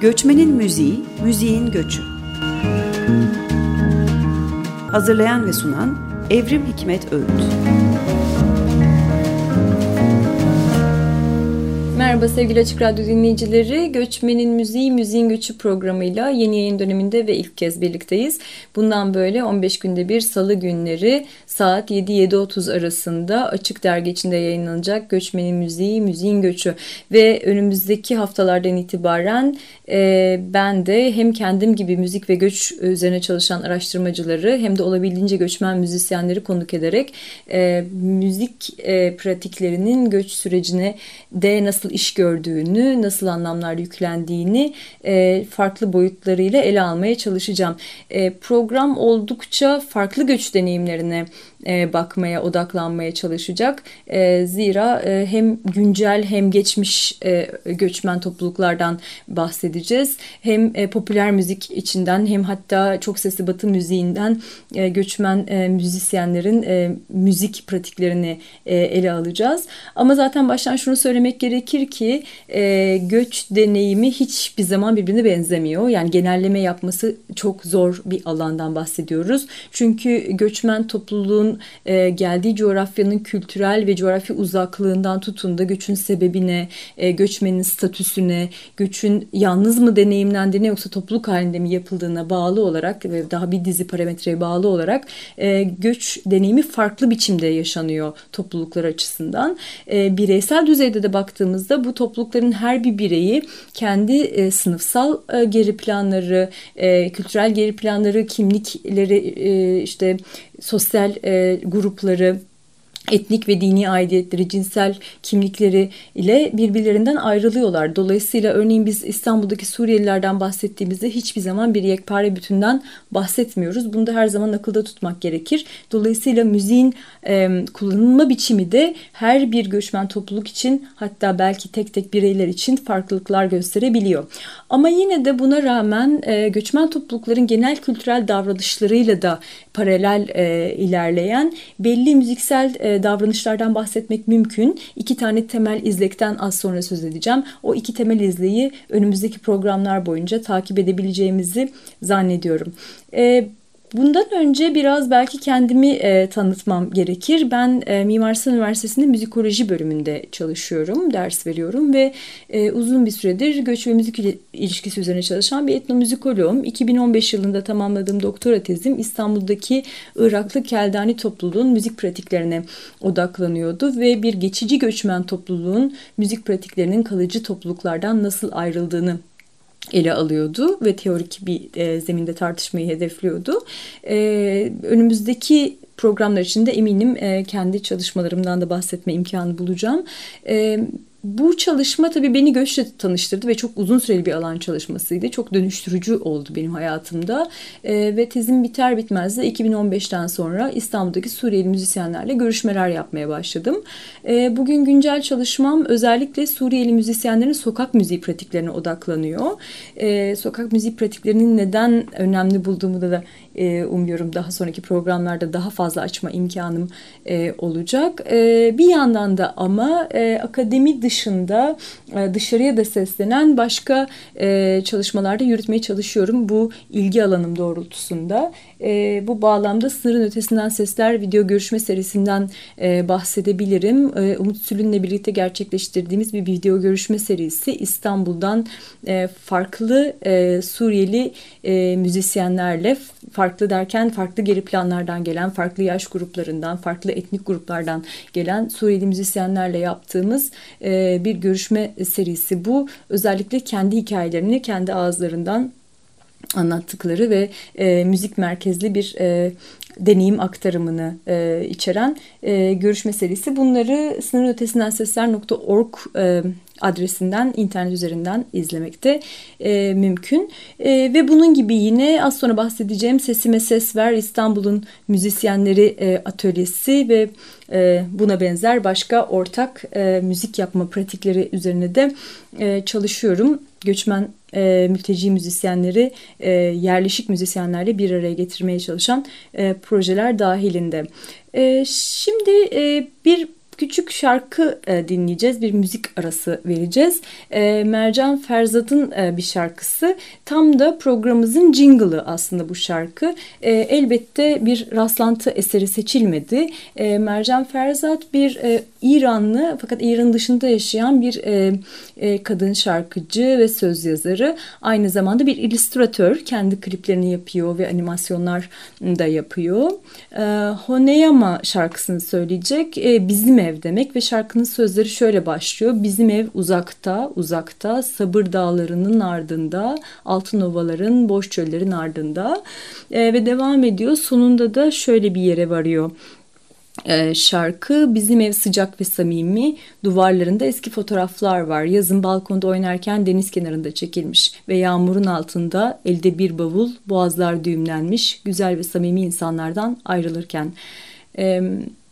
Göçmenin Müziği, Müziğin Göçü. Hazırlayan ve sunan Evrim Hikmet Öğüt. Merhaba sevgili Açık Radyo dinleyicileri. Göçmenin Müziği, Müziğin Göçü programıyla yeni yayın döneminde ve ilk kez birlikteyiz. Bundan böyle 15 günde bir salı günleri saat 7-7.30 arasında Açık Dergi içinde yayınlanacak Göçmenin Müziği, Müziğin Göçü. Ve önümüzdeki haftalardan itibaren e, ben de hem kendim gibi müzik ve göç üzerine çalışan araştırmacıları hem de olabildiğince göçmen müzisyenleri konuk ederek e, müzik e, pratiklerinin göç sürecine de nasıl iş gördüğünü, nasıl anlamlar yüklendiğini e, farklı boyutlarıyla ele almaya çalışacağım. E, program oldukça farklı göç deneyimlerine e, bakmaya, odaklanmaya çalışacak. E, zira e, hem güncel hem geçmiş göçmen topluluklardan bahsedeceğiz. Hem popüler müzik içinden hem hatta çok sesli batı müziğinden göçmen müzisyenlerin müzik pratiklerini ele alacağız. Ama zaten baştan şunu söylemek gerekir ki göç deneyimi hiçbir zaman birbirine benzemiyor. Yani genelleme yapması çok zor bir alandan bahsediyoruz. Çünkü göçmen topluluğun e, geldiği coğrafyanın kültürel ve coğrafi uzaklığından tutun da göçün sebebine, e, göçmenin statüsüne, göçün yalnız mı deneyimlendiğine yoksa topluluk halinde mi yapıldığına bağlı olarak ve daha bir dizi parametreye bağlı olarak e, göç deneyimi farklı biçimde yaşanıyor topluluklar açısından. E, bireysel düzeyde de baktığımızda bu toplulukların her bir bireyi kendi e, sınıfsal e, geri planları, e, kültürel geri planları, kimlikleri, e, işte sosyal e, grupları etnik ve dini aidiyetleri, cinsel kimlikleri ile birbirlerinden ayrılıyorlar. Dolayısıyla örneğin biz İstanbul'daki Suriyelilerden bahsettiğimizde hiçbir zaman bir yekpare bütünden bahsetmiyoruz. Bunu da her zaman akılda tutmak gerekir. Dolayısıyla müziğin e, kullanılma biçimi de her bir göçmen topluluk için hatta belki tek tek bireyler için farklılıklar gösterebiliyor. Ama yine de buna rağmen e, göçmen toplulukların genel kültürel davranışlarıyla da paralel e, ilerleyen belli müziksel e, davranışlardan bahsetmek mümkün. İki tane temel izlekten az sonra söz edeceğim. O iki temel izleyi önümüzdeki programlar boyunca takip edebileceğimizi zannediyorum. E, Bundan önce biraz belki kendimi e, tanıtmam gerekir. Ben e, Mimar Sinan Üniversitesi'nde müzikoloji bölümünde çalışıyorum, ders veriyorum ve e, uzun bir süredir göç ve müzik ilişkisi üzerine çalışan bir etnomüzikoloğum. 2015 yılında tamamladığım doktora tezim İstanbul'daki Iraklı Keldani topluluğun müzik pratiklerine odaklanıyordu ve bir geçici göçmen topluluğun müzik pratiklerinin kalıcı topluluklardan nasıl ayrıldığını ele alıyordu ve teorik bir e, zeminde tartışmayı hedefliyordu. E, önümüzdeki programlar içinde eminim e, kendi çalışmalarımdan da bahsetme imkanı bulacağım. E, bu çalışma tabii beni göçle tanıştırdı ve çok uzun süreli bir alan çalışmasıydı. Çok dönüştürücü oldu benim hayatımda. E, ve tezim biter bitmez de 2015'ten sonra İstanbul'daki Suriyeli müzisyenlerle görüşmeler yapmaya başladım. E, bugün güncel çalışmam özellikle Suriyeli müzisyenlerin sokak müziği pratiklerine odaklanıyor. E, sokak müziği pratiklerinin neden önemli bulduğumu da, da e, umuyorum daha sonraki programlarda daha fazla açma imkanım e, olacak. E, bir yandan da ama e, akademi dışında e, dışarıya da seslenen başka e, çalışmalarda yürütmeye çalışıyorum bu ilgi alanım doğrultusunda. E, bu bağlamda Sınırın Ötesinden Sesler video görüşme serisinden e, bahsedebilirim. E, Umut Sülün'le birlikte gerçekleştirdiğimiz bir video görüşme serisi İstanbul'dan e, farklı e, Suriyeli e, müzisyenlerle farklı derken farklı geri planlardan gelen, farklı yaş gruplarından, farklı etnik gruplardan gelen Suriyeli müzisyenlerle yaptığımız e, bir görüşme serisi bu. Özellikle kendi hikayelerini kendi ağızlarından anlattıkları ve e, müzik merkezli bir e, deneyim aktarımını e, içeren e, görüşme serisi. Bunları sınır ötesinden sesler.org e, adresinden internet üzerinden izlemekte e, mümkün. E, ve bunun gibi yine az sonra bahsedeceğim Sesime Ses Ver İstanbul'un müzisyenleri e, atölyesi ve e, buna benzer başka ortak e, müzik yapma pratikleri üzerine de e, çalışıyorum. Göçmen e, mülteci müzisyenleri e, yerleşik müzisyenlerle bir araya getirmeye çalışan e, projeler dahilinde. E, şimdi e, bir küçük şarkı e, dinleyeceğiz. Bir müzik arası vereceğiz. E, Mercan Ferzat'ın e, bir şarkısı. Tam da programımızın jingle'ı aslında bu şarkı. Elbette bir rastlantı eseri seçilmedi. Mercan Ferzat bir İranlı fakat İran dışında yaşayan bir kadın şarkıcı ve söz yazarı. Aynı zamanda bir illüstratör. Kendi kliplerini yapıyor ve animasyonlar da yapıyor. E, Honeyama şarkısını söyleyecek. E, ev demek ve şarkının sözleri şöyle başlıyor. Bizim ev uzakta, uzakta, sabır dağlarının ardında, altın ovaların, boş çöllerin ardında. E, ve devam ediyor. Sonunda da şöyle bir yere varıyor ee, şarkı bizim ev sıcak ve samimi duvarlarında eski fotoğraflar var yazın balkonda oynarken deniz kenarında çekilmiş ve yağmurun altında elde bir bavul boğazlar düğümlenmiş güzel ve samimi insanlardan ayrılırken ee,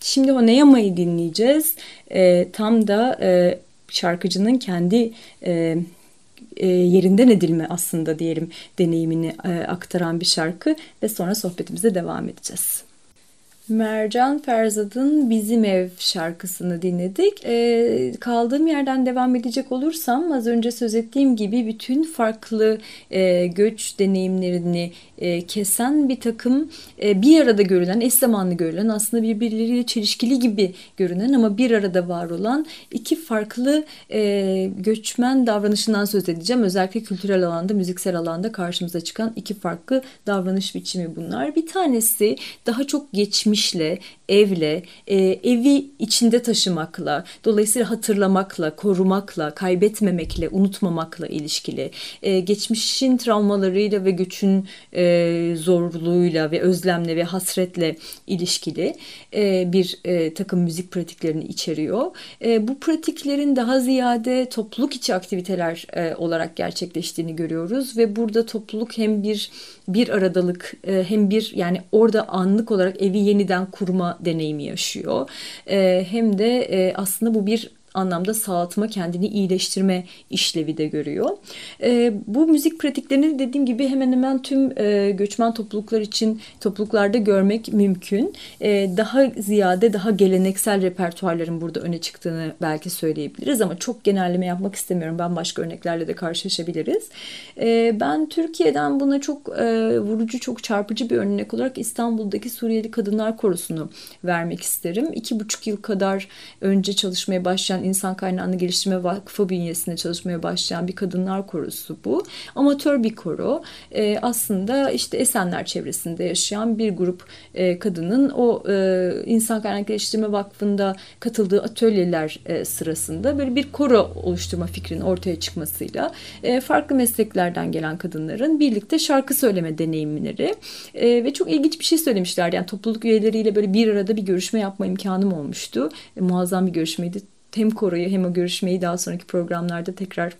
şimdi o Neyama'yı dinleyeceğiz ee, tam da e, şarkıcının kendi e, e, yerinden edilme aslında diyelim deneyimini aktaran bir şarkı ve sonra sohbetimize devam edeceğiz. Mercan Ferzad'ın Bizim Ev şarkısını dinledik. E, kaldığım yerden devam edecek olursam az önce söz ettiğim gibi bütün farklı e, göç deneyimlerini e, kesen bir takım e, bir arada görülen, eş zamanlı görülen aslında birbirleriyle çelişkili gibi görünen ama bir arada var olan iki farklı e, göçmen davranışından söz edeceğim. Özellikle kültürel alanda, müziksel alanda karşımıza çıkan iki farklı davranış biçimi bunlar. Bir tanesi daha çok geçmişle, evle, e, evi içinde taşımakla, dolayısıyla hatırlamakla, korumakla, kaybetmemekle, unutmamakla ilişkili, e, geçmişin travmalarıyla ve göçün e, zorluğuyla ve özlemle ve hasretle ilişkili e, bir e, takım müzik pratiklerini içeriyor. E, bu pratiklerin daha ziyade topluluk içi aktiviteler e, olarak gerçekleştiğini görüyoruz ve burada topluluk hem bir bir aradalık e, hem bir yani orada anlık olarak evi yeniden kurma deneyimi yaşıyor. E, hem de e, aslında bu bir anlamda sağaltma, kendini iyileştirme işlevi de görüyor. E, bu müzik pratiklerini dediğim gibi hemen hemen tüm e, göçmen topluluklar için topluluklarda görmek mümkün. E, daha ziyade daha geleneksel repertuarların burada öne çıktığını belki söyleyebiliriz ama çok genelleme yapmak istemiyorum. Ben başka örneklerle de karşılaşabiliriz. E, ben Türkiye'den buna çok e, vurucu, çok çarpıcı bir örnek olarak İstanbul'daki Suriyeli Kadınlar Korosu'nu vermek isterim. İki buçuk yıl kadar önce çalışmaya başlayan İnsan Kaynağını Geliştirme Vakfı bünyesinde çalışmaya başlayan bir kadınlar korosu bu. Amatör bir koro. E, aslında işte Esenler çevresinde yaşayan bir grup e, kadının o e, İnsan Kaynakları Geliştirme Vakfı'nda katıldığı atölyeler e, sırasında böyle bir koro oluşturma fikrinin ortaya çıkmasıyla e, farklı mesleklerden gelen kadınların birlikte şarkı söyleme deneyimleri e, ve çok ilginç bir şey söylemişler. Yani topluluk üyeleriyle böyle bir arada bir görüşme yapma imkanım olmuştu. E, muazzam bir görüşmeydi hem koroyu hem o görüşmeyi daha sonraki programlarda tekrar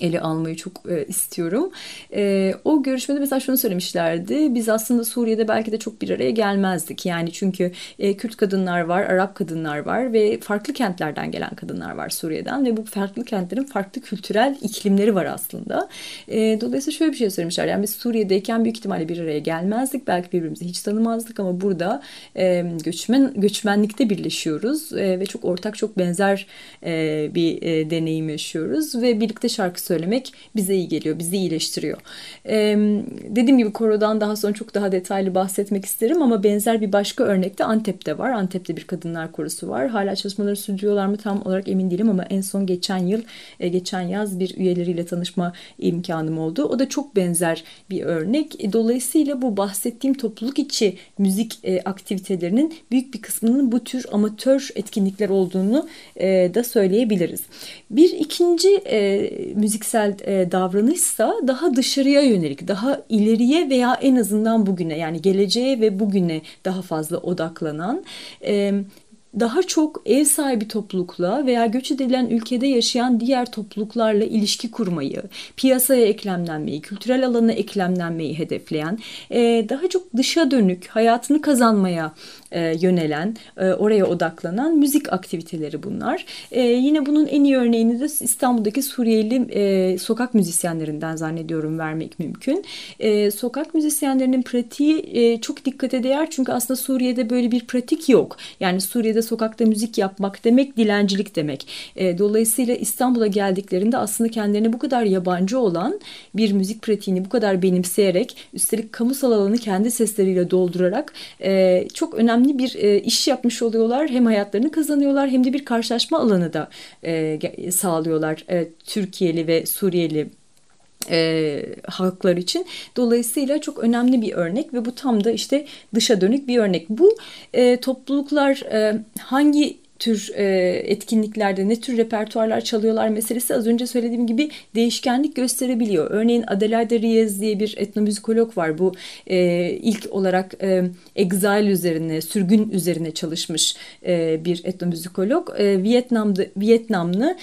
ele almayı çok e, istiyorum. E, o görüşmede mesela şunu söylemişlerdi. Biz aslında Suriye'de belki de çok bir araya gelmezdik. Yani çünkü e, Kürt kadınlar var, Arap kadınlar var ve farklı kentlerden gelen kadınlar var Suriye'den ve bu farklı kentlerin farklı kültürel iklimleri var aslında. Dolayısıyla şöyle bir şey söylemişler. Yani biz Suriye'deyken büyük ihtimalle bir araya gelmezdik. Belki birbirimizi hiç tanımazdık ama burada göçmen göçmenlikte birleşiyoruz ve çok ortak, çok benzer bir deneyim yaşıyoruz ve birlikte şarkı söylemek bize iyi geliyor, bizi iyileştiriyor. Ee, dediğim gibi korodan daha sonra çok daha detaylı bahsetmek isterim ama benzer bir başka örnek de Antep'te var. Antep'te bir kadınlar korosu var. Hala çalışmaları sürdürüyorlar mı tam olarak emin değilim ama en son geçen yıl, e, geçen yaz bir üyeleriyle tanışma imkanım oldu. O da çok benzer bir örnek. E, dolayısıyla bu bahsettiğim topluluk içi müzik e, aktivitelerinin büyük bir kısmının bu tür amatör etkinlikler olduğunu da söyleyebiliriz. Bir ikinci e, müzik fiziksel e, davranışsa daha dışarıya yönelik, daha ileriye veya en azından bugüne yani geleceğe ve bugüne daha fazla odaklanan e, daha çok ev sahibi toplulukla veya göç edilen ülkede yaşayan diğer topluluklarla ilişki kurmayı, piyasaya eklemlenmeyi, kültürel alana eklemlenmeyi hedefleyen, e, daha çok dışa dönük, hayatını kazanmaya e, yönelen, e, oraya odaklanan müzik aktiviteleri bunlar. E, yine bunun en iyi örneğini de İstanbul'daki Suriyeli e, sokak müzisyenlerinden zannediyorum vermek mümkün. E, sokak müzisyenlerinin pratiği e, çok dikkate değer çünkü aslında Suriye'de böyle bir pratik yok. Yani Suriye'de sokakta müzik yapmak demek dilencilik demek. E, dolayısıyla İstanbul'a geldiklerinde aslında kendilerine bu kadar yabancı olan bir müzik pratiğini bu kadar benimseyerek üstelik kamusal alanı kendi sesleriyle doldurarak e, çok önemli bir e, iş yapmış oluyorlar. Hem hayatlarını kazanıyorlar hem de bir karşılaşma alanı da e, sağlıyorlar e, Türkiye'li ve Suriyeli e, halklar için. Dolayısıyla çok önemli bir örnek ve bu tam da işte dışa dönük bir örnek. Bu e, topluluklar e, hangi tür e, etkinliklerde ne tür repertuarlar çalıyorlar meselesi az önce söylediğim gibi değişkenlik gösterebiliyor. Örneğin Adelaide Reyes diye bir etnomüzikolog var. Bu e, ilk olarak e, exile üzerine, sürgün üzerine çalışmış bir etnomüzikolog. Vietnam'da Vietnamlı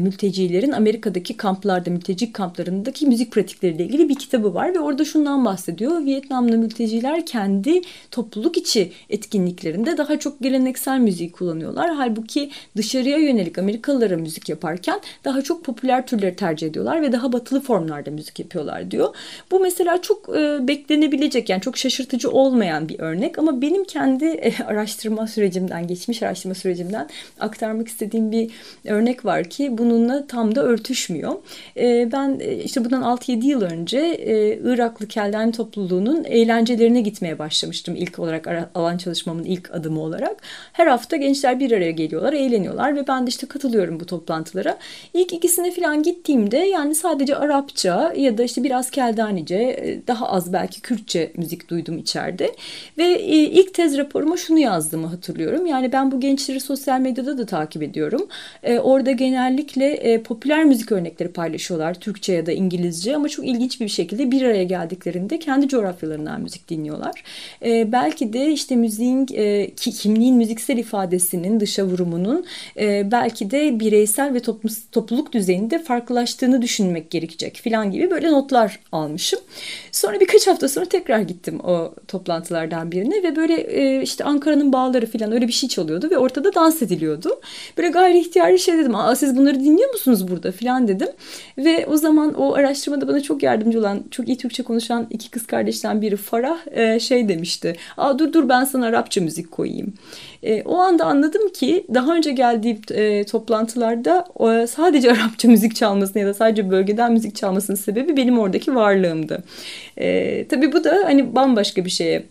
mültecilerin Amerika'daki kamplarda, mülteci kamplarındaki müzik pratikleriyle ilgili bir kitabı var ve orada şundan bahsediyor. Vietnamlı mülteciler kendi topluluk içi etkinliklerinde daha çok geleneksel müziği kullanıyorlar yapıyorlar. Halbuki dışarıya yönelik Amerikalılara müzik yaparken daha çok popüler türleri tercih ediyorlar ve daha batılı formlarda müzik yapıyorlar diyor. Bu mesela çok e, beklenebilecek yani çok şaşırtıcı olmayan bir örnek ama benim kendi e, araştırma sürecimden, geçmiş araştırma sürecimden aktarmak istediğim bir örnek var ki bununla tam da örtüşmüyor. E, ben e, işte bundan 6-7 yıl önce e, Iraklı Keldani topluluğunun eğlencelerine gitmeye başlamıştım ilk olarak alan çalışmamın ilk adımı olarak. Her hafta gençler bir araya geliyorlar, eğleniyorlar ve ben de işte katılıyorum bu toplantılara. İlk ikisine falan gittiğimde yani sadece Arapça ya da işte biraz Keldanice, e, daha az belki Kürtçe müzik duydum içeride. Ve e, ilk tez raporuma şunu yazdığımı hatırlıyorum. Yani ben bu gençleri sosyal medyada da takip ediyorum. E, orada genellikle popüler müzik örnekleri paylaşıyorlar. Türkçe ya da İngilizce ama çok ilginç bir şekilde bir araya geldiklerinde kendi coğrafyalarından müzik dinliyorlar. Belki de işte müziğin, kimliğin müziksel ifadesinin dışa vurumunun e, belki de bireysel ve toplum, topluluk düzeyinde farklılaştığını düşünmek gerekecek filan gibi böyle notlar almışım. Sonra birkaç hafta sonra tekrar gittim o toplantılardan birine ve böyle e, işte Ankara'nın bağları filan öyle bir şey çalıyordu ve ortada dans ediliyordu. Böyle gayri ihtiyari şey dedim. Aa siz bunları dinliyor musunuz burada filan dedim. Ve o zaman o araştırmada bana çok yardımcı olan, çok iyi Türkçe konuşan iki kız kardeşten biri Farah e, şey demişti. Aa dur dur ben sana Arapça müzik koyayım. E, o anda anladım ki daha önce geldiğim e, toplantılarda e, sadece Arapça müzik çalmasının ya da sadece bölgeden müzik çalmasının sebebi benim oradaki varlığımdı. E, tabii bu da hani bambaşka bir şeye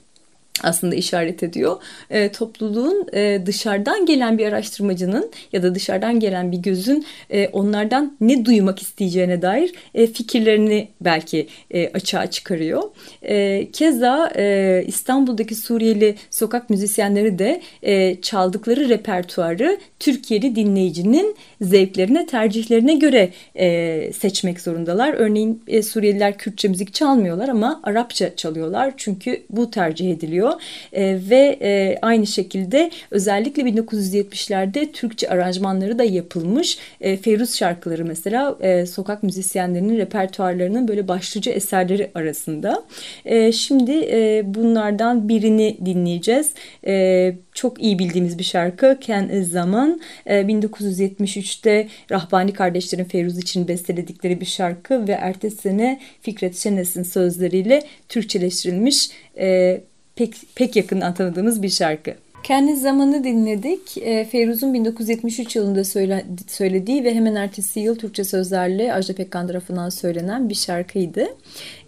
aslında işaret ediyor. E, topluluğun e, dışarıdan gelen bir araştırmacının ya da dışarıdan gelen bir gözün e, onlardan ne duymak isteyeceğine dair e, fikirlerini belki e, açığa çıkarıyor. E, keza e, İstanbul'daki Suriyeli sokak müzisyenleri de e, çaldıkları repertuarı Türkiye'li dinleyicinin zevklerine, tercihlerine göre e, seçmek zorundalar. Örneğin e, Suriyeliler Kürtçe müzik çalmıyorlar ama Arapça çalıyorlar çünkü bu tercih ediliyor oluyor. E, ve e, aynı şekilde özellikle 1970'lerde Türkçe aranjmanları da yapılmış. E, Feyruz şarkıları mesela e, sokak müzisyenlerinin repertuarlarının böyle başlıca eserleri arasında. E, şimdi e, bunlardan birini dinleyeceğiz. E, çok iyi bildiğimiz bir şarkı Ken Zaman. E, 1973'te Rahbani kardeşlerin Feyruz için besteledikleri bir şarkı ve ertesi sene Fikret Şenes'in sözleriyle Türkçeleştirilmiş e, pek, pek yakından tanıdığımız bir şarkı. Kendi zamanı dinledik. E, Feyruz'un 1973 yılında söyle, söylediği ve hemen ertesi yıl Türkçe sözlerle Ajda Pekkan tarafından söylenen bir şarkıydı.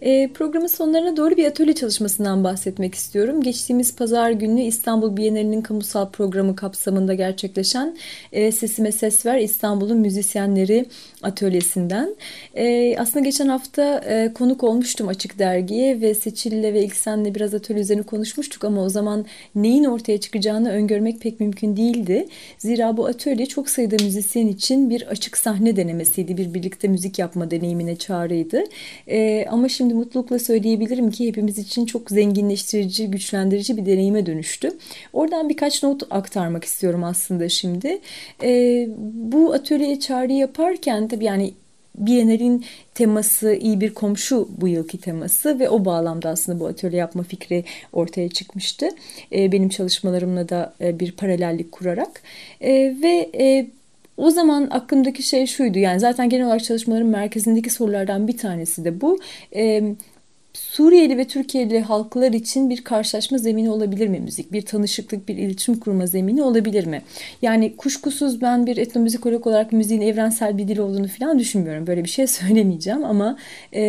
E, programın sonlarına doğru bir atölye çalışmasından bahsetmek istiyorum. Geçtiğimiz pazar günü İstanbul Bienalinin kamusal programı kapsamında gerçekleşen e, Sesime Ses Ver İstanbul'un müzisyenleri atölyesinden. E, aslında geçen hafta e, konuk olmuştum Açık Dergi'ye ve Seçil'le ve İlksen'le biraz atölye üzerine konuşmuştuk ama o zaman neyin ortaya çıkacağını öngörmek pek mümkün değildi. Zira bu atölye çok sayıda müzisyen için bir açık sahne denemesiydi. Bir birlikte müzik yapma deneyimine çağrıydı. E, ama şimdi mutlulukla söyleyebilirim ki hepimiz için çok zenginleştirici, güçlendirici bir deneyime dönüştü. Oradan birkaç not aktarmak istiyorum aslında şimdi. E, bu atölyeye çağrı yaparken tabii yani Biennial'in teması iyi bir komşu bu yılki teması ve o bağlamda aslında bu atölye yapma fikri ortaya çıkmıştı. E, benim çalışmalarımla da e, bir paralellik kurarak e, ve e, o zaman aklımdaki şey şuydu yani zaten genel olarak çalışmaların merkezindeki sorulardan bir tanesi de bu. Suriyeli ve Türkiye'li halklar için bir karşılaşma zemini olabilir mi müzik? Bir tanışıklık, bir iletişim kurma zemini olabilir mi? Yani kuşkusuz ben bir etnomüzikolog olarak müziğin evrensel bir dil olduğunu falan düşünmüyorum. Böyle bir şey söylemeyeceğim ama e,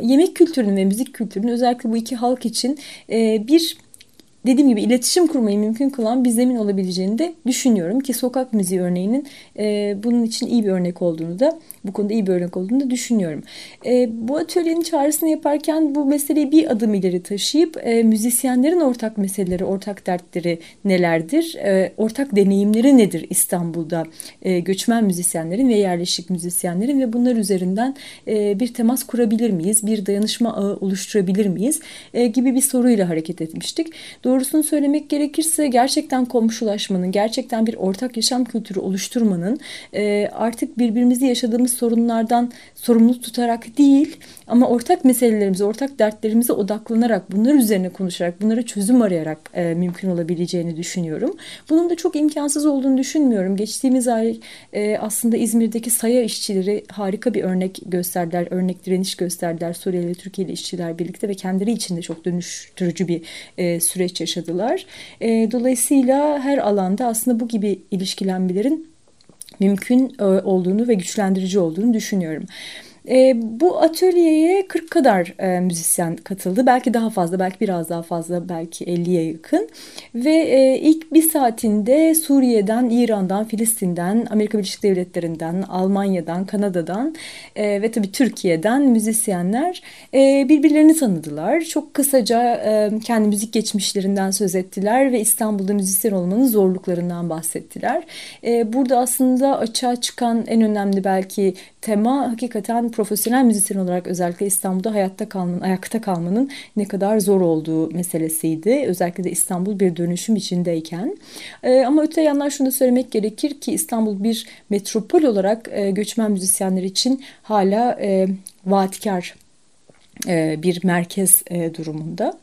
yemek kültürünün ve müzik kültürünün özellikle bu iki halk için e, bir dediğim gibi iletişim kurmayı mümkün kılan bir zemin olabileceğini de düşünüyorum ki sokak müziği örneğinin e, bunun için iyi bir örnek olduğunu da bu konuda iyi bir örnek olduğunu da düşünüyorum. E, bu atölyenin çağrısını yaparken bu meseleyi bir adım ileri taşıyıp e, müzisyenlerin ortak meseleleri, ortak dertleri nelerdir, e, ortak deneyimleri nedir İstanbul'da e, göçmen müzisyenlerin ve yerleşik müzisyenlerin ve bunlar üzerinden e, bir temas kurabilir miyiz, bir dayanışma ağı oluşturabilir miyiz e, gibi bir soruyla hareket etmiştik. Doğrusunu söylemek gerekirse gerçekten komşulaşmanın, gerçekten bir ortak yaşam kültürü oluşturmanın e, artık birbirimizi yaşadığımız sorunlardan sorumlu tutarak değil ama ortak meselelerimize, ortak dertlerimize odaklanarak, bunlar üzerine konuşarak, bunlara çözüm arayarak e, mümkün olabileceğini düşünüyorum. Bunun da çok imkansız olduğunu düşünmüyorum. Geçtiğimiz ay e, aslında İzmir'deki saya işçileri harika bir örnek gösterdiler, örnek direniş gösterdiler. Suriyeli, Türkiye'li işçiler birlikte ve kendileri için de çok dönüştürücü bir e, süreç yaşadılar. E, dolayısıyla her alanda aslında bu gibi ilişkilenmelerin mümkün e, olduğunu ve güçlendirici olduğunu düşünüyorum. E, bu atölyeye 40 kadar e, müzisyen katıldı. Belki daha fazla, belki biraz daha fazla, belki 50'ye yakın. Ve e, ilk bir saatinde Suriye'den, İran'dan, Filistin'den, Amerika Birleşik Devletleri'nden, Almanya'dan, Kanada'dan e, ve tabii Türkiye'den müzisyenler e, birbirlerini tanıdılar. Çok kısaca e, kendi müzik geçmişlerinden söz ettiler ve İstanbul'da müzisyen olmanın zorluklarından bahsettiler. E, burada aslında açığa çıkan en önemli belki tema hakikaten profesyonel müzisyen olarak özellikle İstanbul'da hayatta kalmanın, ayakta kalmanın ne kadar zor olduğu meselesiydi. Özellikle de İstanbul bir dönüşüm içindeyken. E, ama öte yandan şunu da söylemek gerekir ki İstanbul bir metropol olarak e, göçmen müzisyenler için hala e, vaatkar bir merkez e, durumunda.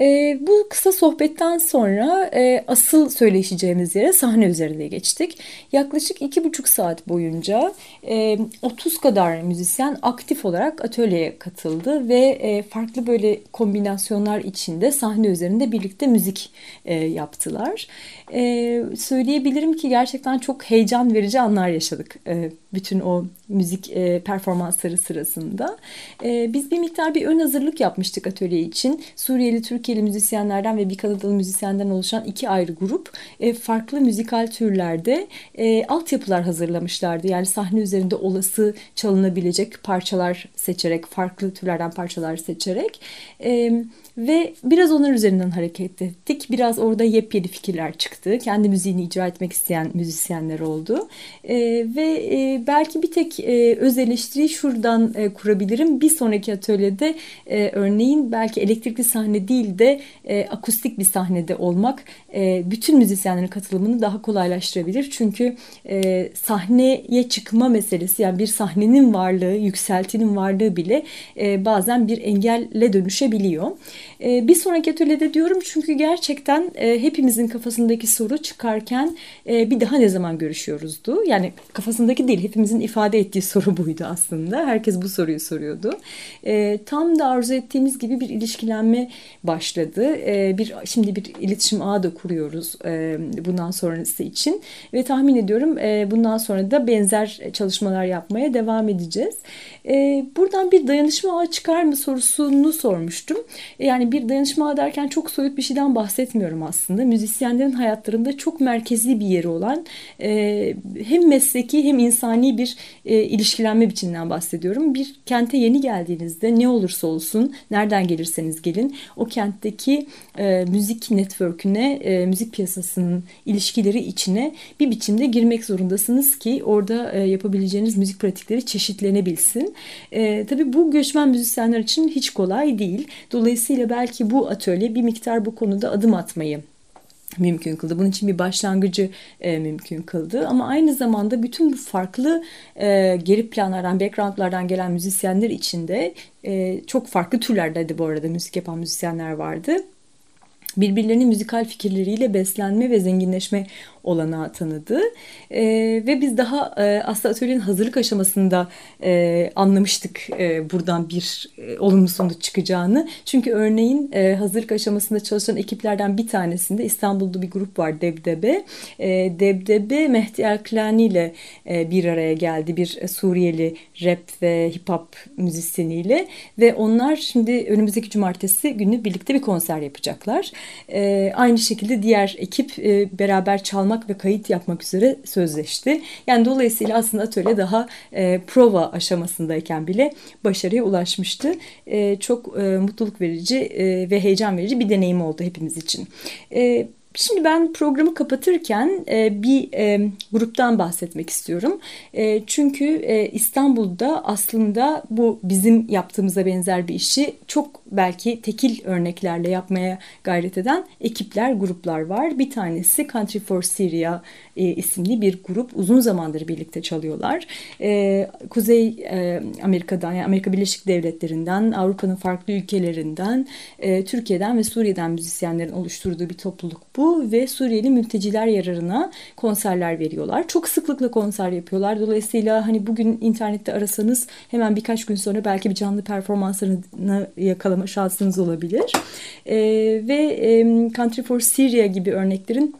E, bu kısa sohbetten sonra e, asıl söyleşeceğimiz yere sahne üzerinde geçtik. Yaklaşık iki buçuk saat boyunca e, 30 kadar müzisyen aktif olarak atölyeye katıldı ve e, farklı böyle kombinasyonlar içinde sahne üzerinde birlikte müzik e, yaptılar. E, söyleyebilirim ki gerçekten çok heyecan verici anlar yaşadık e, bütün o müzik e, performansları sırasında. E, biz bir miktar bir ön hazırlık yapmıştık atölye için. Suriyeli Türk Türkiye'li müzisyenlerden ve bir Kanadalı müzisyenden oluşan iki ayrı grup e, farklı müzikal türlerde e, altyapılar hazırlamışlardı. Yani sahne üzerinde olası çalınabilecek parçalar seçerek, farklı türlerden parçalar seçerek e, ve biraz onlar üzerinden hareket ettik. Biraz orada yepyeni fikirler çıktı. Kendi müziğini icra etmek isteyen müzisyenler oldu. E, ve e, belki bir tek e, öz eleştiri şuradan e, kurabilirim. Bir sonraki atölyede e, örneğin belki elektrikli sahne değil de e, akustik bir sahnede olmak e, bütün müzisyenlerin katılımını daha kolaylaştırabilir. Çünkü e, sahneye çıkma meselesi yani bir sahnenin varlığı, yükseltinin varlığı bile e, bazen bir engelle dönüşebiliyor. E, bir sonraki atölyede diyorum çünkü gerçekten e, hepimizin kafasındaki soru çıkarken e, bir daha ne zaman görüşüyoruzdu. Yani kafasındaki değil hepimizin ifade ettiği soru buydu aslında. Herkes bu soruyu soruyordu. E, tam da arzu ettiğimiz gibi bir ilişkilenme başladı. E, bir Şimdi bir iletişim ağı da kuruyoruz e, bundan sonrası için. Ve tahmin ediyorum e, bundan sonra da benzer çalışmalar yapmaya devam edeceğiz. E, buradan bir dayanışma ağı çıkar mı sorusunu sormuştum. Yani bir dayanışma ağı derken çok soyut bir şeyden bahsetmiyorum aslında. Müzisyenlerin hayatlarında çok merkezi bir yeri olan e, hem mesleki hem insani bir e, ilişkilenme biçiminden bahsediyorum. Bir kente yeni geldiğinizde ne olursa olsun nereden gelirseniz gelin o kentteki e, müzik network'üne, e, müzik piyasasının ilişkileri içine bir biçimde girmek zorundasınız ki orada e, yapabileceğiniz müzik pratikleri çeşitlenebilsin. E, tabii bu göçmen müzisyenler için hiç kolay değil. Dolayısıyla belki bu atölye bir miktar bu konuda adım atmayı mümkün kıldı. Bunun için bir başlangıcı e, mümkün kıldı. Ama aynı zamanda bütün bu farklı e, geri planlardan, backgroundlardan gelen müzisyenler içinde e, çok farklı türlerdeydi bu arada müzik yapan müzisyenler vardı birbirlerinin müzikal fikirleriyle beslenme ve zenginleşme olanağı tanıdı. E, ve biz daha e, aslında atölyenin hazırlık aşamasında e, anlamıştık e, buradan bir e, olumlu sonuç çıkacağını. Çünkü örneğin e, hazırlık aşamasında çalışan ekiplerden bir tanesinde İstanbul'da bir grup var Debdebe. E, Debdebe Mehdi Erklani ile e, bir araya geldi. Bir Suriyeli rap ve hip hop müzisyeniyle ve onlar şimdi önümüzdeki cumartesi günü birlikte bir konser yapacaklar. E, aynı şekilde diğer ekip e, beraber çalmak almak ve kayıt yapmak üzere sözleşti. Yani dolayısıyla aslında atölye daha e, prova aşamasındayken bile başarıya ulaşmıştı. E, çok e, mutluluk verici e, ve heyecan verici bir deneyim oldu hepimiz için. E, Şimdi ben programı kapatırken e, bir e, gruptan bahsetmek istiyorum. E, çünkü İstanbul'da aslında bu bizim yaptığımıza benzer bir işi çok belki tekil örneklerle yapmaya gayret eden ekipler, gruplar var. Bir tanesi Country for Syria isimli bir grup. Uzun zamandır birlikte çalıyorlar. Kuzey Amerika'dan, yani Amerika Birleşik Devletleri'nden, Avrupa'nın farklı ülkelerinden, Türkiye'den ve Suriye'den müzisyenlerin oluşturduğu bir topluluk bu ve Suriyeli mülteciler yararına konserler veriyorlar. Çok sıklıkla konser yapıyorlar. Dolayısıyla hani bugün internette arasanız hemen birkaç gün sonra belki bir canlı performanslarını yakalama şansınız olabilir. E, ve e, Country for Syria gibi örneklerin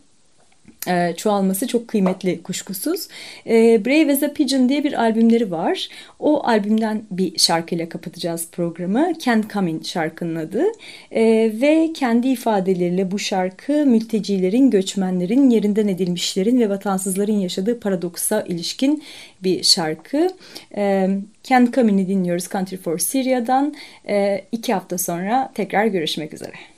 e, çoğalması çok kıymetli kuşkusuz. E, Brave as a Pigeon diye bir albümleri var. O albümden bir şarkıyla kapatacağız programı. Can't Come In şarkının adı. E, ve kendi ifadeleriyle bu şarkı mültecilerin, göçmenlerin, yerinden edilmişlerin ve vatansızların yaşadığı paradoksa ilişkin bir şarkı. E, Can't Come In'i dinliyoruz Country for Syria'dan. E, iki hafta sonra tekrar görüşmek üzere.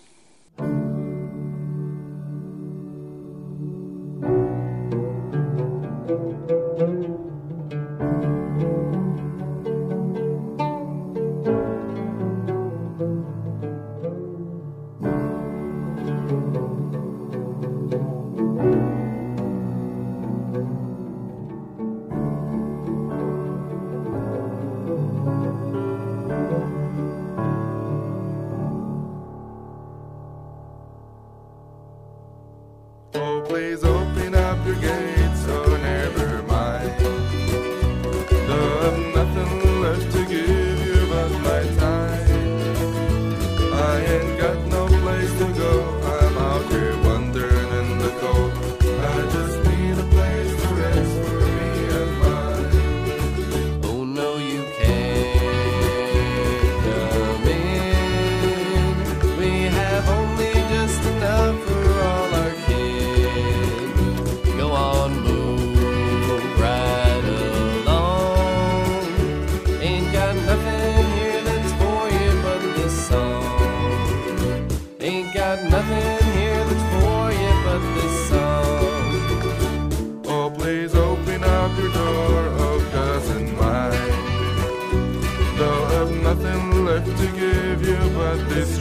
Left to give you but this